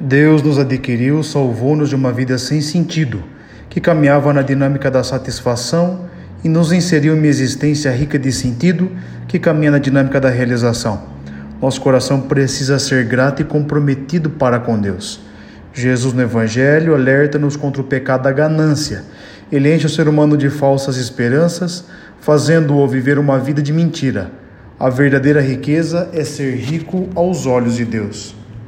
Deus nos adquiriu, salvou-nos de uma vida sem sentido, que caminhava na dinâmica da satisfação e nos inseriu em uma existência rica de sentido, que caminha na dinâmica da realização. Nosso coração precisa ser grato e comprometido para com Deus. Jesus no Evangelho alerta-nos contra o pecado da ganância. Ele enche o ser humano de falsas esperanças, fazendo-o viver uma vida de mentira. A verdadeira riqueza é ser rico aos olhos de Deus.